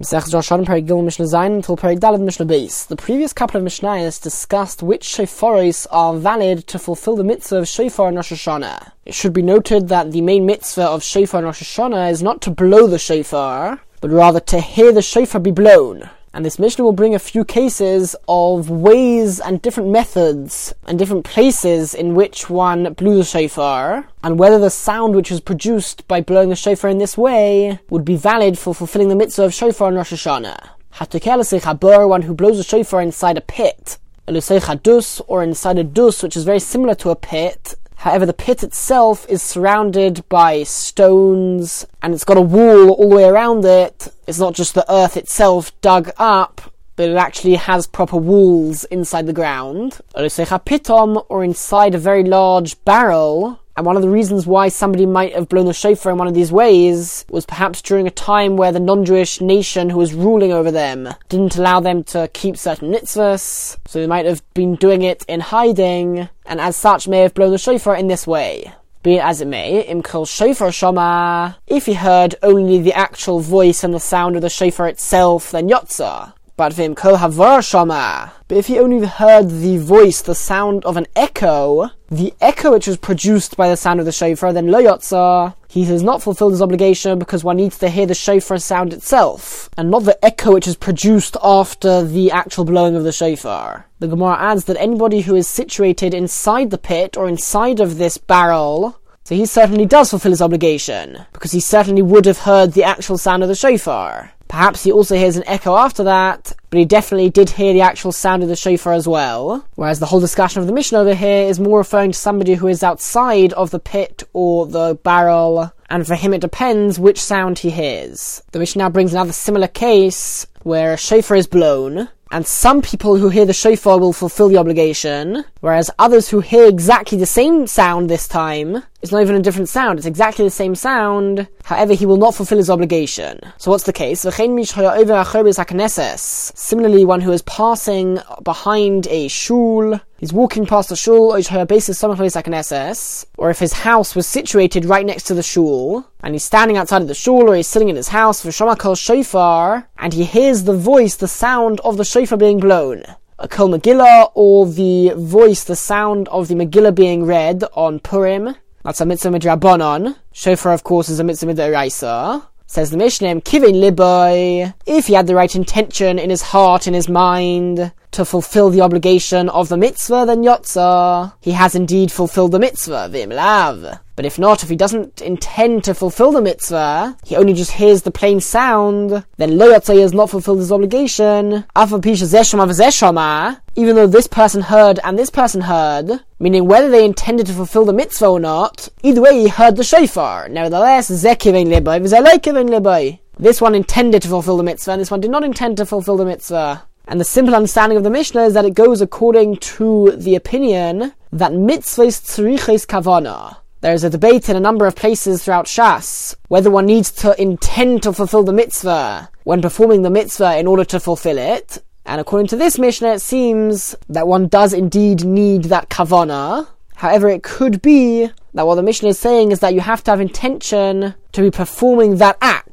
The previous couple of Mishnayos discussed which shofaros are valid to fulfill the mitzvah of shofar and Rosh Hashanah. It should be noted that the main mitzvah of shofar and Rosh Hashanah is not to blow the shofar, but rather to hear the shofar be blown. And this Mishnah will bring a few cases of ways and different methods and different places in which one blew the shofar, and whether the sound which was produced by blowing the shofar in this way would be valid for fulfilling the mitzvah of shofar and Rosh Hashanah. Hatukel one who blows a shofar inside a pit, or inside a dus, which is very similar to a pit, However, the pit itself is surrounded by stones and it's got a wall all the way around it. It's not just the earth itself dug up, but it actually has proper walls inside the ground. Or inside a very large barrel and one of the reasons why somebody might have blown the shofar in one of these ways was perhaps during a time where the non-Jewish nation who was ruling over them didn't allow them to keep certain mitzvahs, so they might have been doing it in hiding, and as such may have blown the shofar in this way. Be it as it may, imkol shofar shama, if he heard only the actual voice and the sound of the shofar itself, then yotza. But if he only heard the voice, the sound of an echo, the echo which was produced by the sound of the shofar, then lo yotza, he has not fulfilled his obligation because one needs to hear the shofar sound itself, and not the echo which is produced after the actual blowing of the shofar. The Gemara adds that anybody who is situated inside the pit or inside of this barrel so he certainly does fulfill his obligation, because he certainly would have heard the actual sound of the shofar. Perhaps he also hears an echo after that, but he definitely did hear the actual sound of the shofar as well. Whereas the whole discussion of the Mishnah over here is more referring to somebody who is outside of the pit or the barrel, and for him it depends which sound he hears. The Mishnah now brings another similar case where a shofar is blown, and some people who hear the shofar will fulfill the obligation, whereas others who hear exactly the same sound this time, it's not even a different sound, it's exactly the same sound, however he will not fulfill his obligation. So what's the case? Similarly, one who is passing behind a shul, he's walking past the shul, or if his house was situated right next to the shul, and he's standing outside of the shul, or he's sitting in his house, for shofar, and he hears the voice, the sound of the shofar being blown. A Kol Megillah, or the voice, the sound of the Megillah being read on Purim. That's a mitzvah midrabanon. Shofar, of course, is a mitzvah midraisa. Says the Mishnah, Kivin liboy. If he had the right intention in his heart, in his mind, to fulfill the obligation of the mitzvah, then yotza. He has indeed fulfilled the mitzvah, vim lav. But if not, if he doesn't intend to fulfill the mitzvah, he only just hears the plain sound, then lo yatzay has not fulfilled his obligation. Even though this person heard and this person heard, meaning whether they intended to fulfill the mitzvah or not, either way he heard the shofar. Nevertheless, zekivin libay vsaleivin libay. this one intended to fulfill the mitzvah, and this one did not intend to fulfill the mitzvah. And the simple understanding of the Mishnah is that it goes according to the opinion that mitzvahs tzriches kavana. There's a debate in a number of places throughout Shas whether one needs to intend to fulfill the mitzvah when performing the mitzvah in order to fulfill it. And according to this Mishnah, it seems that one does indeed need that kavana. However, it could be that what the Mishnah is saying is that you have to have intention to be performing that act.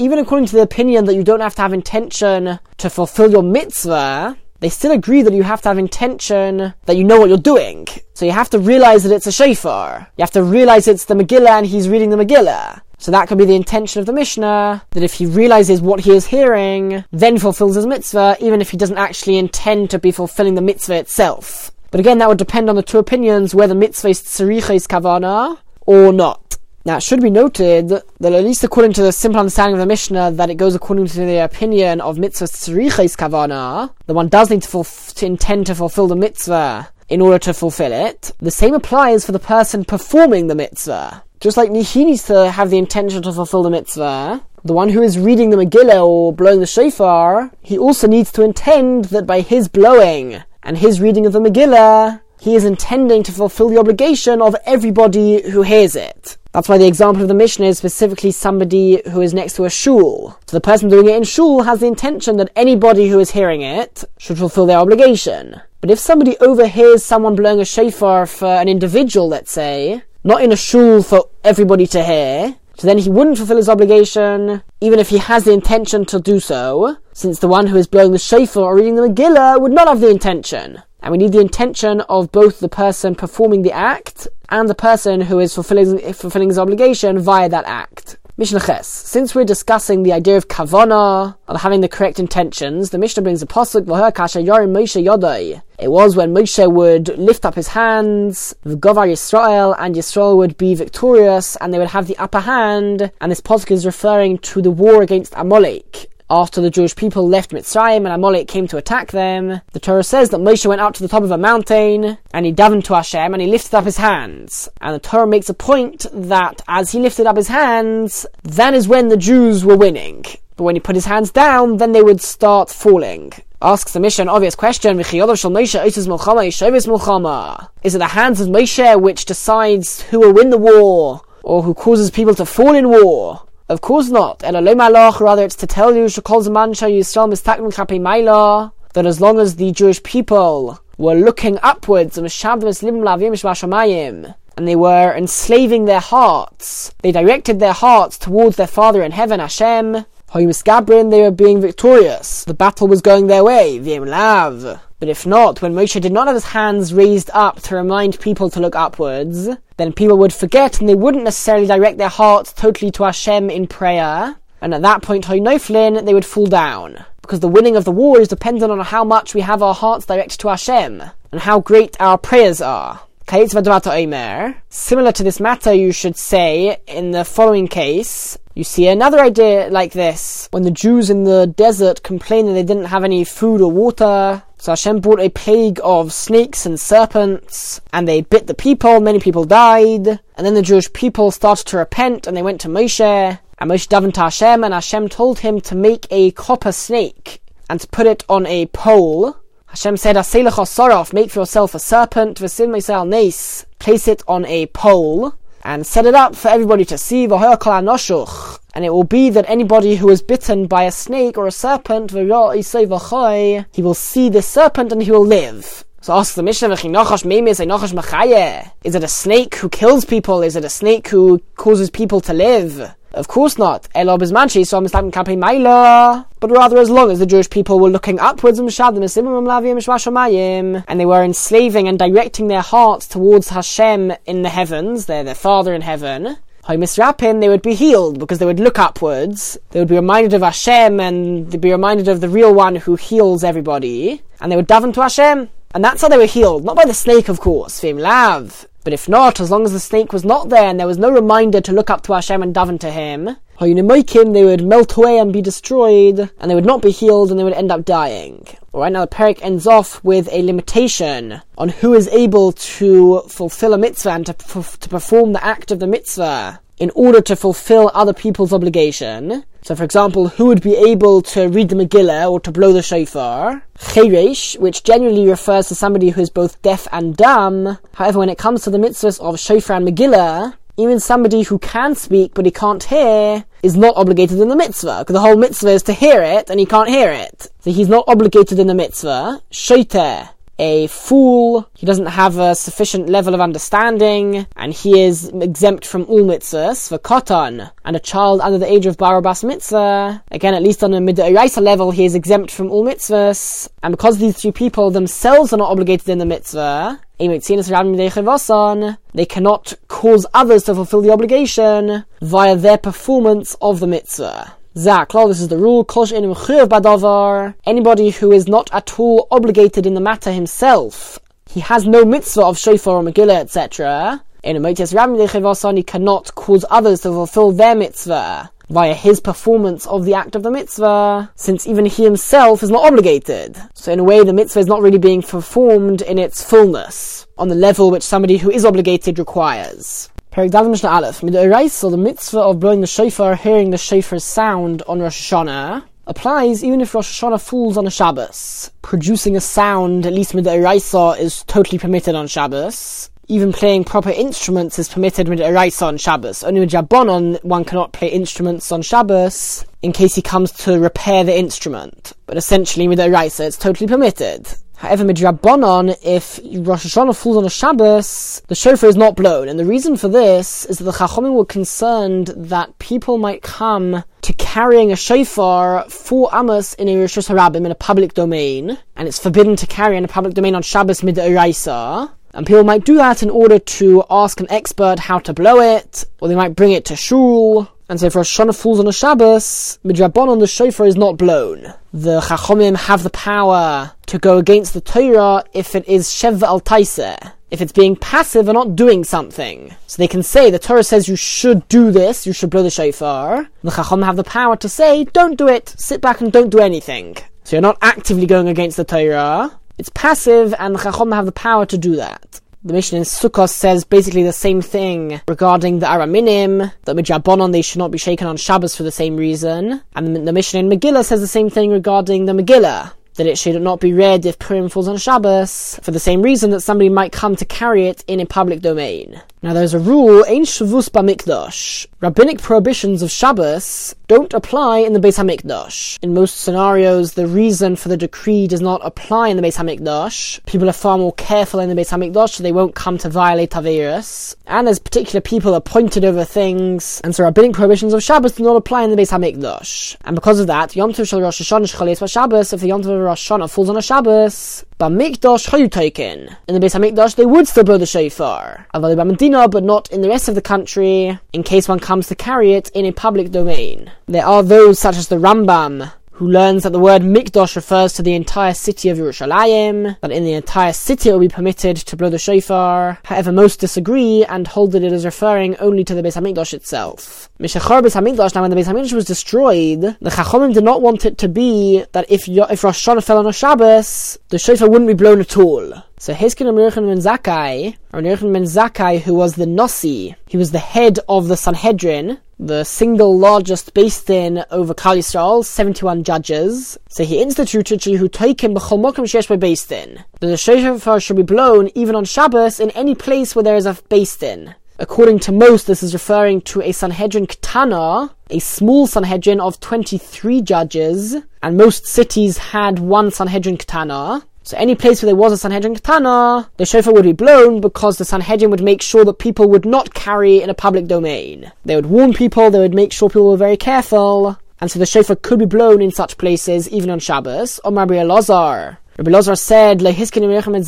Even according to the opinion that you don't have to have intention to fulfill your mitzvah, they still agree that you have to have intention that you know what you're doing. So you have to realize that it's a shofar. You have to realize it's the Megillah and he's reading the Megillah. So that could be the intention of the Mishnah, that if he realizes what he is hearing, then fulfills his mitzvah, even if he doesn't actually intend to be fulfilling the mitzvah itself. But again, that would depend on the two opinions, whether mitzvah is tzariches kavana or not. Now, it should be noted that at least according to the simple understanding of the Mishnah, that it goes according to the opinion of mitzvah tzriches kavana, the one does need to, fulf- to intend to fulfill the mitzvah in order to fulfill it. The same applies for the person performing the mitzvah. Just like he needs to have the intention to fulfill the mitzvah, the one who is reading the Megillah or blowing the shofar, he also needs to intend that by his blowing and his reading of the Megillah, he is intending to fulfill the obligation of everybody who hears it. That's why the example of the Mishnah is specifically somebody who is next to a shul. So the person doing it in shul has the intention that anybody who is hearing it should fulfill their obligation. But if somebody overhears someone blowing a shofar for an individual, let's say, not in a shul for everybody to hear, So then he wouldn't fulfill his obligation, even if he has the intention to do so, since the one who is blowing the shofar or reading the Megillah would not have the intention. And we need the intention of both the person performing the act and the person who is fulfilling, fulfilling his obligation via that act. Mishnah Ches. Since we're discussing the idea of kavana, of having the correct intentions, the Mishnah brings a pasuk, kasha yorim Moshe yodai. It was when Moshe would lift up his hands, Govar Yisrael, and Yisrael would be victorious, and they would have the upper hand, and this pasuk is referring to the war against Amalek after the Jewish people left Mitzrayim and Amalek came to attack them, the Torah says that Moshe went up to the top of a mountain and he davened to Hashem and he lifted up his hands. And the Torah makes a point that as he lifted up his hands, that is when the Jews were winning. But when he put his hands down, then they would start falling. Asks the Mishnah obvious question, Is it the hands of Moshe which decides who will win the war, or who causes people to fall in war? Of course not. Rather, it's to tell you that as long as the Jewish people were looking upwards and they were enslaving their hearts, they directed their hearts towards their Father in heaven, Hashem. They were being victorious. The battle was going their way. But if not, when Moshe did not have his hands raised up to remind people to look upwards, then people would forget and they wouldn't necessarily direct their hearts totally to Hashem in prayer. And at that point, Flynn, they would fall down. Because the winning of the war is dependent on how much we have our hearts directed to Hashem, and how great our prayers are. Similar to this matter, you should say, in the following case, you see another idea like this. When the Jews in the desert complained that they didn't have any food or water, so Hashem brought a plague of snakes and serpents, and they bit the people, many people died, and then the Jewish people started to repent, and they went to Moshe, and Moshe davened to Hashem, and Hashem told him to make a copper snake, and to put it on a pole. Hashem said, Aselech make for yourself a serpent, v'sim nes, place it on a pole, and set it up for everybody to see, and it will be that anybody who is bitten by a snake or a serpent, he will see the serpent and he will live. So ask the Mishnah, is it a snake who kills people? Is it a snake who causes people to live? Of course not. Elo bismanchi so Islam campaign maila. But rather, as long as the Jewish people were looking upwards and they were enslaving and directing their hearts towards Hashem in the heavens, their, their Father in heaven, they would be healed because they would look upwards. They would be reminded of Hashem and they'd be reminded of the real one who heals everybody. And they would daven to Hashem. And that's how they were healed. Not by the snake, of course. Fim lav. But if not, as long as the snake was not there and there was no reminder to look up to Hashem and daven to him, they would melt away and be destroyed, and they would not be healed and they would end up dying. Alright, now the perek ends off with a limitation on who is able to fulfill a mitzvah and to, to perform the act of the mitzvah in order to fulfill other people's obligation. So, for example, who would be able to read the Megillah or to blow the shofar? Cheresh, which generally refers to somebody who is both deaf and dumb. However, when it comes to the mitzvahs of shofar and Megillah, even somebody who can speak but he can't hear is not obligated in the mitzvah, because the whole mitzvah is to hear it and he can't hear it. So he's not obligated in the mitzvah. Shoiter, a fool, he doesn't have a sufficient level of understanding, and he is exempt from all mitzvahs, for katan, and a child under the age of barabas mitzvah, again, at least on a midairaisa level, he is exempt from all mitzvahs, and because these three people themselves are not obligated in the mitzvah, they cannot cause others to fulfill the obligation via their performance of the mitzvah. Zaklo, this is the rule. Anybody who is not at all obligated in the matter himself, he has no mitzvah of shofar or megillah, etc. He cannot cause others to fulfill their mitzvah via his performance of the act of the mitzvah, since even he himself is not obligated. So in a way, the mitzvah is not really being performed in its fullness, on the level which somebody who is obligated requires. Perek Dalet Mishnah Aleph. Midoraisa, the mitzvah of blowing the shofar, hearing the shofar's sound on Rosh Hashanah, applies even if Rosh Hashanah falls on a Shabbos. Producing a sound, at least Midoraisa, is totally permitted on Shabbos. Even playing proper instruments is permitted Eraisa on Shabbos. Only with Jabbonon, one cannot play instruments on Shabbos in case he comes to repair the instrument. But essentially, Eraisa, it's totally permitted. However, midrabanon, if Rosh Hashanah falls on a Shabbos, the shofar is not blown. And the reason for this is that the Chachamim were concerned that people might come to carrying a shofar for Amos in a Reshus Harabim in a public domain, and it's forbidden to carry in a public domain on Shabbos mid and people might do that in order to ask an expert how to blow it, or they might bring it to shul, and so for a Shana falls on a Shabbos, Midrabon the shofar is not blown. The Chachomim have the power to go against the Torah if it is Shev al. If it's being passive and not doing something. So they can say, the Torah says you should do this, you should blow the shofar. The Chachom have the power to say, don't do it, sit back and don't do anything. So you're not actively going against the Torah. It's passive and the Chachom have the power to do that. The Mishnah in Sukkot says basically the same thing regarding the Arba Minim, that Midrabanon they should not be shaken on Shabbos for the same reason. And the, the Mishnah in Megillah says the same thing regarding the Megillah, that it should not be read if Purim falls on Shabbos, for the same reason that somebody might come to carry it in a public domain. Now there's a rule, Ein Shavus Bamikdash. Rabbinic prohibitions of Shabbos don't apply in the Beis Hamikdash. In most scenarios, the reason for the decree does not apply in the Beis Hamikdash. People are far more careful in the Beis Hamikdash, so they won't come to violate Taveris. And there's particular people appointed over things, and so rabbinic prohibitions of Shabbos do not apply in the Beis Hamikdash. And because of that, Yom Tov Shal Rosh Hashanah Shchalis Shabbos, if the Yom Tov Rosh Hashanah falls on a Shabbos, Bamikdash Hayutaken. In the Beis Hamikdash, they would still blow the shofar. Avali Medina, but not in the rest of the country, in case one comes to carry it in a public domain. There are those such as the Rambam, who learns that the word Mikdosh refers to the entire city of Yerushalayim, that in the entire city it will be permitted to blow the shofar. However, most disagree and hold that it is referring only to the Beis Hamikdash itself. Mishachar Beis Hamikdash, now when the Beis Hamikdash was destroyed, the Chachomim did not want it to be that if, if Rosh Hashanah fell on a Shabbos, the shofar wouldn't be blown at all. So Hiskin Amirchan ben Zakkai, or Amirchan ben Zakkai, who was the Nasi, he was the head of the Sanhedrin, the single largest Beis Din over Klal Yisrael, 71 judges. So he instituted Shehu Toikim B'chol Mokim Shesh by Beis Din. The shofar should be blown even on Shabbos in any place where there is a Beis Din. According to most, this is referring to a Sanhedrin Ketana, a small Sanhedrin of 23 judges, and most cities had one Sanhedrin Ketana. So any place where there was a Sanhedrin Katana, the shofar would be blown because the Sanhedrin would make sure that people would not carry in a public domain. They would warn people, they would make sure people were very careful, and so the shofar could be blown in such places even on Shabbos. Or Rabbi Elazar. Rabbi Elazar said, Lehiskin Rabbi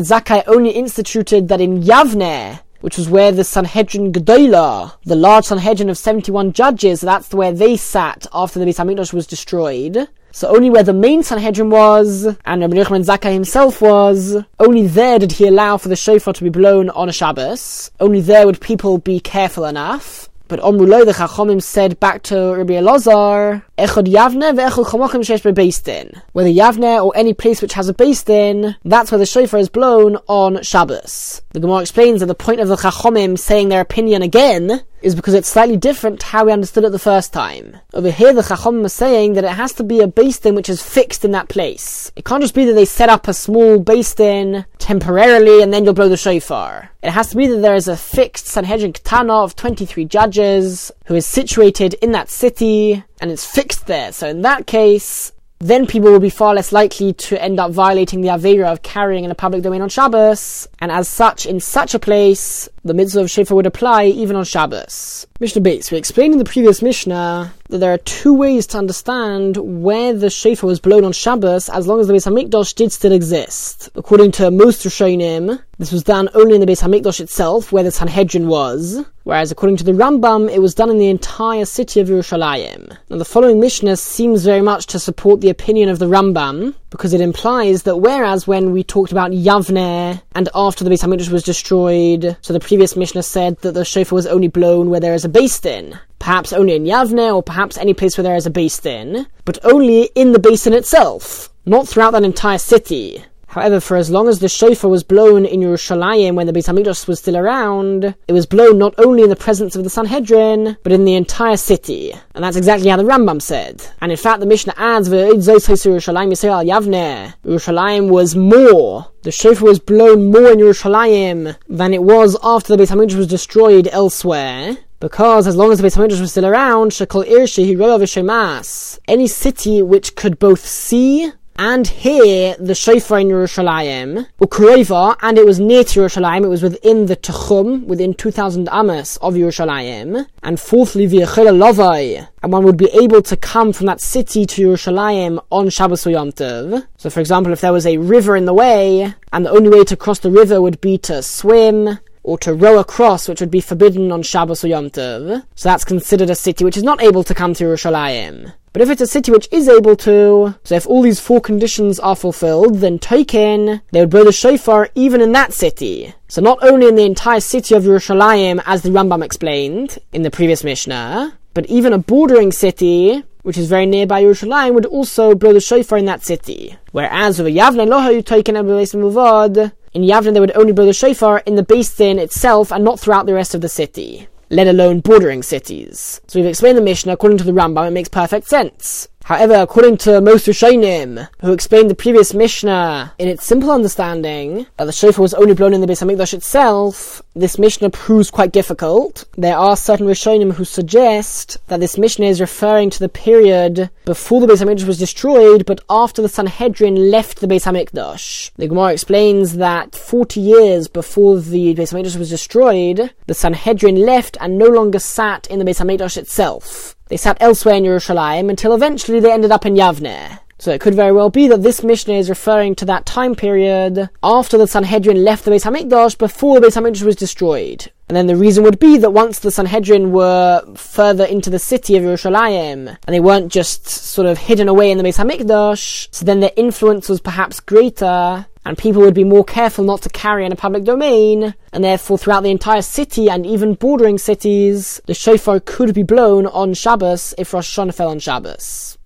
Zakkai only instituted that in Yavne, which was where the Sanhedrin Gedola, the large Sanhedrin of 71 judges, that's where they sat after the Beis Hamikdash was destroyed. So only where the main Sanhedrin was, and Rabbi Yochanan Zakkai himself was, only there did he allow for the shofar to be blown on a Shabbos. Only there would people be careful enough. But Omruloi, the Chachomim said back to Rabbi Elazar, Echad Yavne ve'echad Chomokim shesh beis din. Whether Yavne or any place which has a beis din, that's where the shofar is blown on Shabbos. The Gemara explains that the point of the Chachomim saying their opinion again is because it's slightly different to how we understood it the first time. Over here, the Chacham is saying that it has to be a beis din which is fixed in that place. It can't just be that they set up a small beis din temporarily and then you'll blow the shofar. It has to be that there is a fixed Sanhedrin Ketana of 23 judges who is situated in that city and it's fixed there. So in that case, then people will be far less likely to end up violating the Avera of carrying in a public domain on Shabbos, and as such, in such a place, the mitzvah of Shofar would apply even on Shabbos. Mishnah Beis. We explained in the previous Mishnah that there are two ways to understand where the shofar was blown on Shabbos as long as the Beis Hamikdash did still exist. According to most Rishonim, this was done only in the Beis Hamikdash itself, where the Sanhedrin was, whereas according to the Rambam, it was done in the entire city of Yerushalayim. Now the following Mishnah seems very much to support the opinion of the Rambam, because it implies that whereas when we talked about Yavne and after the Beis Hamikdash was destroyed, so the previous Mishnah said that the shofar was only blown where there is a beis din, perhaps only in Yavne or perhaps any place where there is a beis din, but only in the beis din itself, not throughout that entire city. However, for as long as the shofar was blown in Yerushalayim when the Beis Hamikdash was still around, it was blown not only in the presence of the Sanhedrin, but in the entire city. And that's exactly how the Rambam said. And in fact, the Mishnah adds, Yerushalayim Yisrael Yavne. Yerushalayim was more. The shofar was blown more in Yerushalayim than it was after the Beis Hamikdash was destroyed elsewhere. Because as long as the Beis Hamikdash was still around, Shekol Irshi, wrote of Any city which could both see and hear the shofar in Yerushalayim, Ukrova, and it was near to Yerushalayim, it was within the Techum, within 2000 Amos of Yerushalayim, and fourthly, V'yechela Lovai, and one would be able to come from that city to Yerushalayim on Shabbos Yom Tov. So for example, if there was a river in the way, and the only way to cross the river would be to swim, or to row across, which would be forbidden on Shabbos or Yom Tov. So that's considered a city which is not able to come to Yerushalayim. But if it's a city which is able to, so if all these four conditions are fulfilled, then Token, they would blow the shofar even in that city. So not only in the entire city of Yerushalayim, as the Rambam explained in the previous Mishnah, but even a bordering city, which is very nearby Yerushalayim, would also blow the shofar in that city. Whereas with Yavne Lohayu Token Muvod, in Yavne they would only blow the shofar in the Beis Din itself and not throughout the rest of the city let alone bordering cities. So we've explained the Mishnah according to the Rambam, it makes perfect sense. However, according to most Rishonim, who explained the previous Mishnah in its simple understanding that the shofar was only blown in the Beis Hamikdash itself, this Mishnah proves quite difficult. There are certain Rishonim who suggest that this Mishnah is referring to the period before the Beis Hamikdash was destroyed, but after the Sanhedrin left the Beis Hamikdash. The Gemara explains that 40 years before the Beis Hamikdash was destroyed, the Sanhedrin left and no longer sat in the Beis Hamikdash itself. They sat elsewhere in Yerushalayim until eventually they ended up in Yavne. So it could very well be that this Mishnah is referring to that time period after the Sanhedrin left the Beis Hamikdash before the Beis Hamikdash was destroyed. And then the reason would be that once the Sanhedrin were further into the city of Yerushalayim, and they weren't just sort of hidden away in the Beis Hamikdash, so then their influence was perhaps greater, and people would be more careful not to carry in a public domain, and therefore throughout the entire city and even bordering cities, the shofar could be blown on Shabbos if Rosh Hashanah fell on Shabbos.